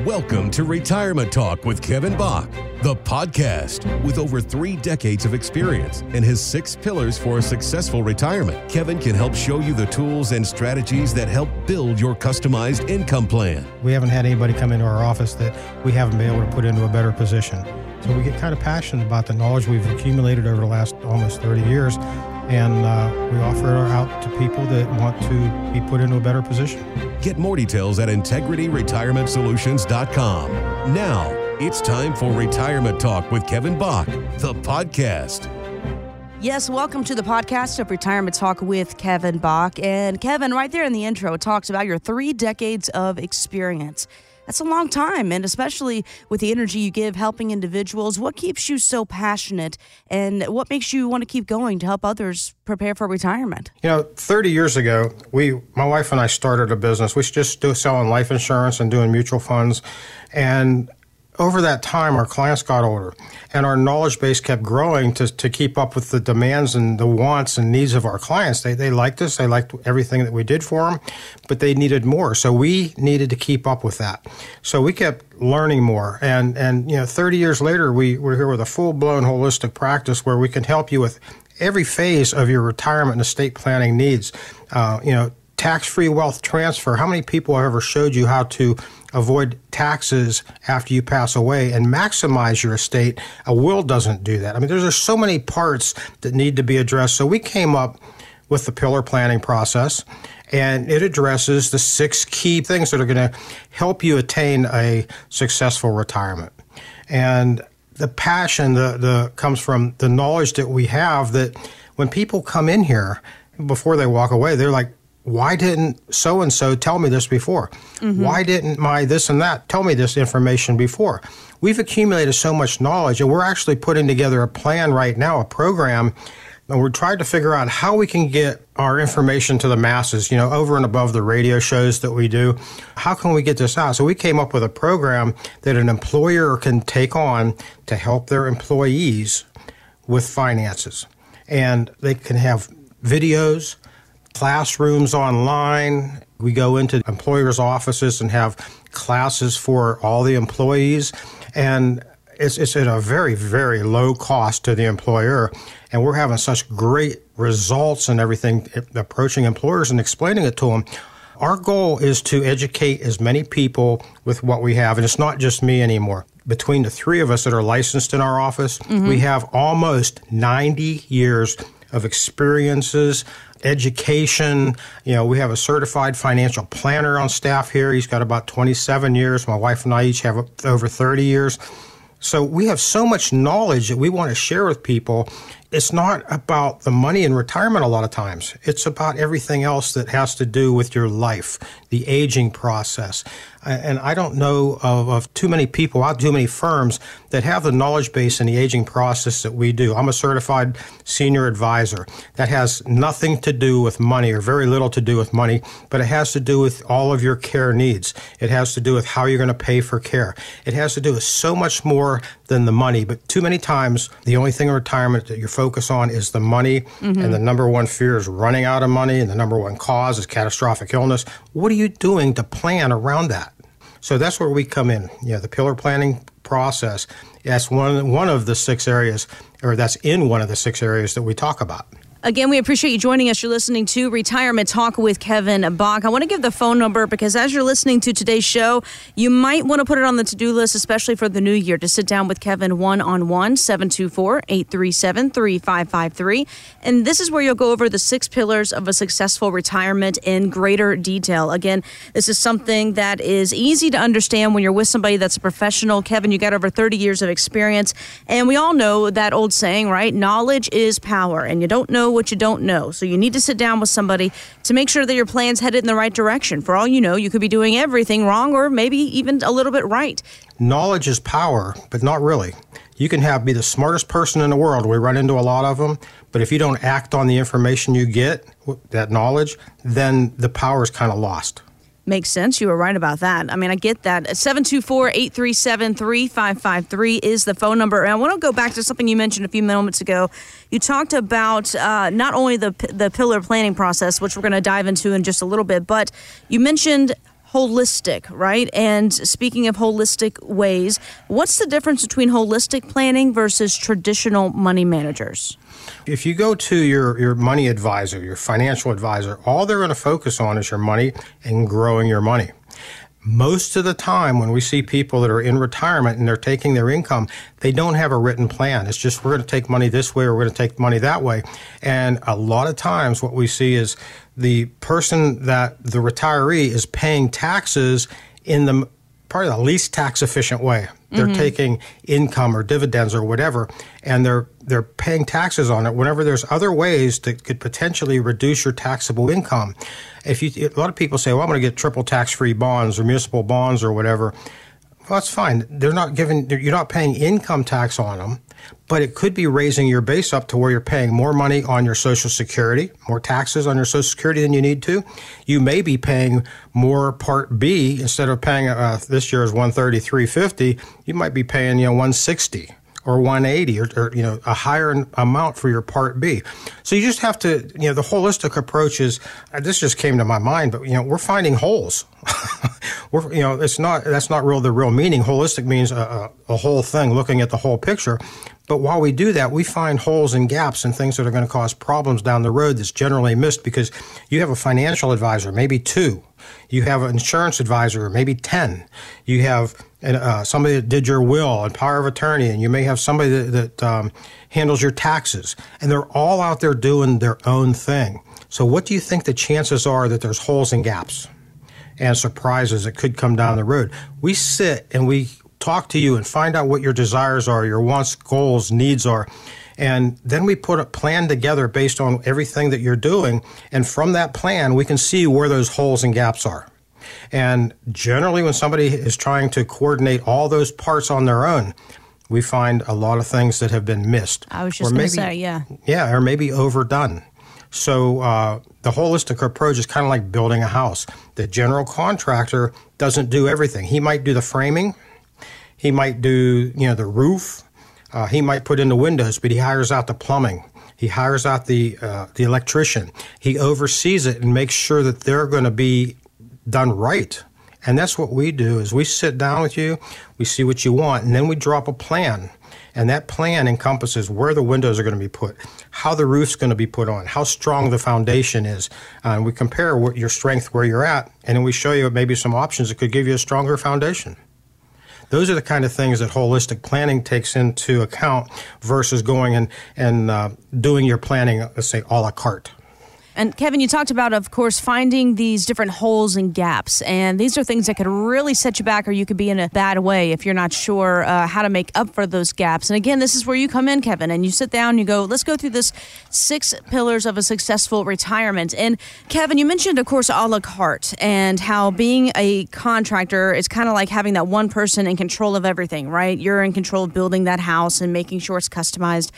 Welcome to Retirement Talk with Kevin Bach, the podcast. With over three decades of experience and his six pillars for a successful retirement, Kevin can help show you the tools and strategies that help build your customized income plan. We haven't had anybody come into our office that we haven't been able to put into a better position. So we get kind of passionate about the knowledge we've accumulated over the last almost 30 years and uh, we offer it out to people that want to be put into a better position. Get more details at integrityretirementsolutions.com. Now, it's time for Retirement Talk with Kevin Bach, the podcast. Yes, welcome to the podcast of Retirement Talk with Kevin Bach. And Kevin, right there in the intro, talks about your three decades of experience. That's a long time, and especially with the energy you give helping individuals. What keeps you so passionate, and what makes you want to keep going to help others prepare for retirement? You know, 30 years ago, we, my wife and I, started a business. We just do selling life insurance and doing mutual funds, and over that time, our clients got older, and our knowledge base kept growing to, to keep up with the demands and the wants and needs of our clients. They, they liked us, they liked everything that we did for them, but they needed more. So we needed to keep up with that. So we kept learning more. And, and you know, 30 years later, we, we're here with a full blown holistic practice where we can help you with every phase of your retirement and estate planning needs. Uh, you know, tax free wealth transfer. How many people have ever showed you how to avoid taxes after you pass away and maximize your estate. A will doesn't do that. I mean, there's just so many parts that need to be addressed. So we came up with the pillar planning process and it addresses the six key things that are going to help you attain a successful retirement. And the passion the, the comes from the knowledge that we have that when people come in here before they walk away, they're like, why didn't so and so tell me this before? Mm-hmm. Why didn't my this and that tell me this information before? We've accumulated so much knowledge, and we're actually putting together a plan right now, a program, and we're trying to figure out how we can get our information to the masses, you know, over and above the radio shows that we do. How can we get this out? So we came up with a program that an employer can take on to help their employees with finances. And they can have videos, classrooms online. We go into employers' offices and have classes for all the employees. And it's, it's at a very, very low cost to the employer. And we're having such great results and everything approaching employers and explaining it to them. Our goal is to educate as many people with what we have. And it's not just me anymore. Between the three of us that are licensed in our office, mm-hmm. we have almost 90 years of experiences, education. You know, we have a certified financial planner on staff here. He's got about 27 years. My wife and I each have over 30 years. So we have so much knowledge that we want to share with people. It's not about the money in retirement a lot of times. It's about everything else that has to do with your life, the aging process, and I don't know of, of too many people, out too many firms that have the knowledge base in the aging process that we do. I'm a certified senior advisor. That has nothing to do with money or very little to do with money, but it has to do with all of your care needs. It has to do with how you're going to pay for care. It has to do with so much more than the money. But too many times, the only thing in retirement that you focus on is the money, mm-hmm. and the number one fear is running out of money, and the number one cause is catastrophic illness. What are you doing to plan around that? So that's where we come in. Yeah, the pillar planning process. That's one one of the six areas, or that's in one of the six areas that we talk about. Again, we appreciate you joining us. You're listening to Retirement Talk with Kevin Bach. I want to give the phone number because as you're listening to today's show, you might want to put it on the to do list, especially for the new year, to sit down with Kevin one on one, 724 837 3553. And this is where you'll go over the six pillars of a successful retirement in greater detail. Again, this is something that is easy to understand when you're with somebody that's a professional. Kevin, you got over 30 years of experience. And we all know that old saying, right? Knowledge is power. And you don't know what you don't know. So you need to sit down with somebody to make sure that your plan's headed in the right direction. For all you know, you could be doing everything wrong or maybe even a little bit right. Knowledge is power, but not really. You can have be the smartest person in the world. We run into a lot of them, but if you don't act on the information you get, that knowledge, then the power is kind of lost. Makes sense. You were right about that. I mean, I get that. 724 837 3553 is the phone number. And I want to go back to something you mentioned a few moments ago. You talked about uh, not only the, the pillar planning process, which we're going to dive into in just a little bit, but you mentioned holistic, right? And speaking of holistic ways, what's the difference between holistic planning versus traditional money managers? If you go to your, your money advisor, your financial advisor, all they're going to focus on is your money and growing your money. Most of the time, when we see people that are in retirement and they're taking their income, they don't have a written plan. It's just we're going to take money this way or we're going to take money that way. And a lot of times, what we see is the person that the retiree is paying taxes in the probably the least tax efficient way. They're mm-hmm. taking income or dividends or whatever, and they're they're paying taxes on it. Whenever there's other ways that could potentially reduce your taxable income, if you a lot of people say, "Well, I'm going to get triple tax free bonds or municipal bonds or whatever," well, that's fine. They're not giving. You're not paying income tax on them but it could be raising your base up to where you're paying more money on your Social Security, more taxes on your Social Security than you need to. You may be paying more Part B instead of paying uh, this year's 133.50. You might be paying you know 160 or 180 or, or, you know a higher amount for your part b. So you just have to you know the holistic approach is uh, this just came to my mind but you know we're finding holes. We're you know it's not that's not real the real meaning. Holistic means a, a, a whole thing looking at the whole picture but while we do that, we find holes and gaps and things that are going to cause problems down the road that's generally missed because you have a financial advisor, maybe two. You have an insurance advisor, maybe 10. You have uh, somebody that did your will and power of attorney, and you may have somebody that, that um, handles your taxes. And they're all out there doing their own thing. So, what do you think the chances are that there's holes and gaps? and surprises that could come down the road. We sit and we talk to you and find out what your desires are, your wants, goals, needs are. And then we put a plan together based on everything that you're doing. And from that plan, we can see where those holes and gaps are. And generally, when somebody is trying to coordinate all those parts on their own, we find a lot of things that have been missed. I was just going to say, yeah. Yeah, or maybe overdone. So uh, the holistic approach is kind of like building a house. The general contractor doesn't do everything. He might do the framing, he might do, you know, the roof. Uh, he might put in the windows, but he hires out the plumbing. He hires out the uh, the electrician. He oversees it and makes sure that they're going to be done right. And that's what we do is we sit down with you, we see what you want, and then we drop a plan. And that plan encompasses where the windows are going to be put, how the roof's going to be put on, how strong the foundation is. Uh, and we compare what, your strength where you're at, and then we show you maybe some options that could give you a stronger foundation. Those are the kind of things that holistic planning takes into account versus going and, and uh, doing your planning, let's say, a la carte. And Kevin, you talked about, of course, finding these different holes and gaps. And these are things that could really set you back, or you could be in a bad way if you're not sure uh, how to make up for those gaps. And again, this is where you come in, Kevin, and you sit down you go, let's go through this six pillars of a successful retirement. And Kevin, you mentioned, of course, a la carte and how being a contractor is kind of like having that one person in control of everything, right? You're in control of building that house and making sure it's customized.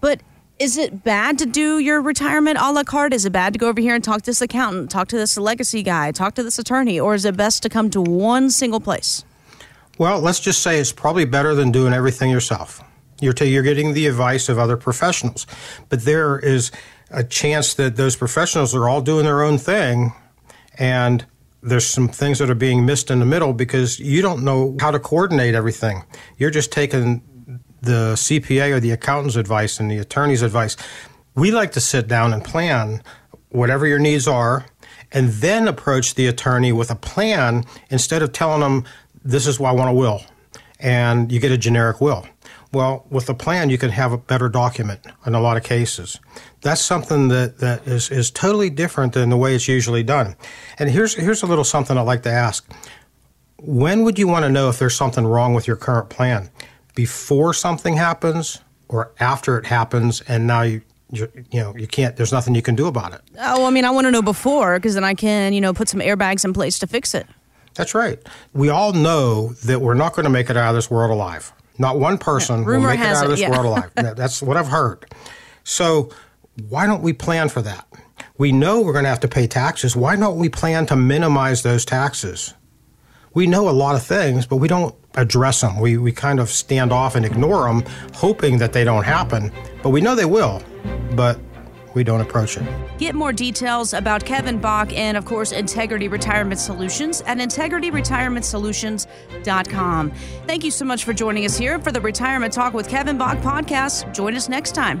But is it bad to do your retirement a la carte? Is it bad to go over here and talk to this accountant, talk to this legacy guy, talk to this attorney, or is it best to come to one single place? Well, let's just say it's probably better than doing everything yourself. You're, t- you're getting the advice of other professionals, but there is a chance that those professionals are all doing their own thing, and there's some things that are being missed in the middle because you don't know how to coordinate everything. You're just taking the CPA or the accountant's advice and the attorney's advice. We like to sit down and plan whatever your needs are and then approach the attorney with a plan instead of telling them, this is why I want a will. And you get a generic will. Well, with a plan, you can have a better document in a lot of cases. That's something that, that is, is totally different than the way it's usually done. And here's, here's a little something I'd like to ask. When would you want to know if there's something wrong with your current plan? Before something happens or after it happens and now you you know you can't there's nothing you can do about it. Oh i mean i want to know before because then i can you know put some airbags in place to fix it. That's right. We all know that we're not going to make it out of this world alive. Not one person yeah, will make it out of this yeah. world alive. That's what i've heard. So why don't we plan for that? We know we're going to have to pay taxes. Why don't we plan to minimize those taxes we know a lot of things, but we don't address them. We, we kind of stand off and ignore them, hoping that they don't happen. But we know they will. But we don't approach it. Get more details about Kevin Bach and, of course, Integrity Retirement Solutions at integrityretirementsolutions.com. Thank you so much for joining us here for the Retirement Talk with Kevin Bach podcast. Join us next time.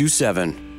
642. 27.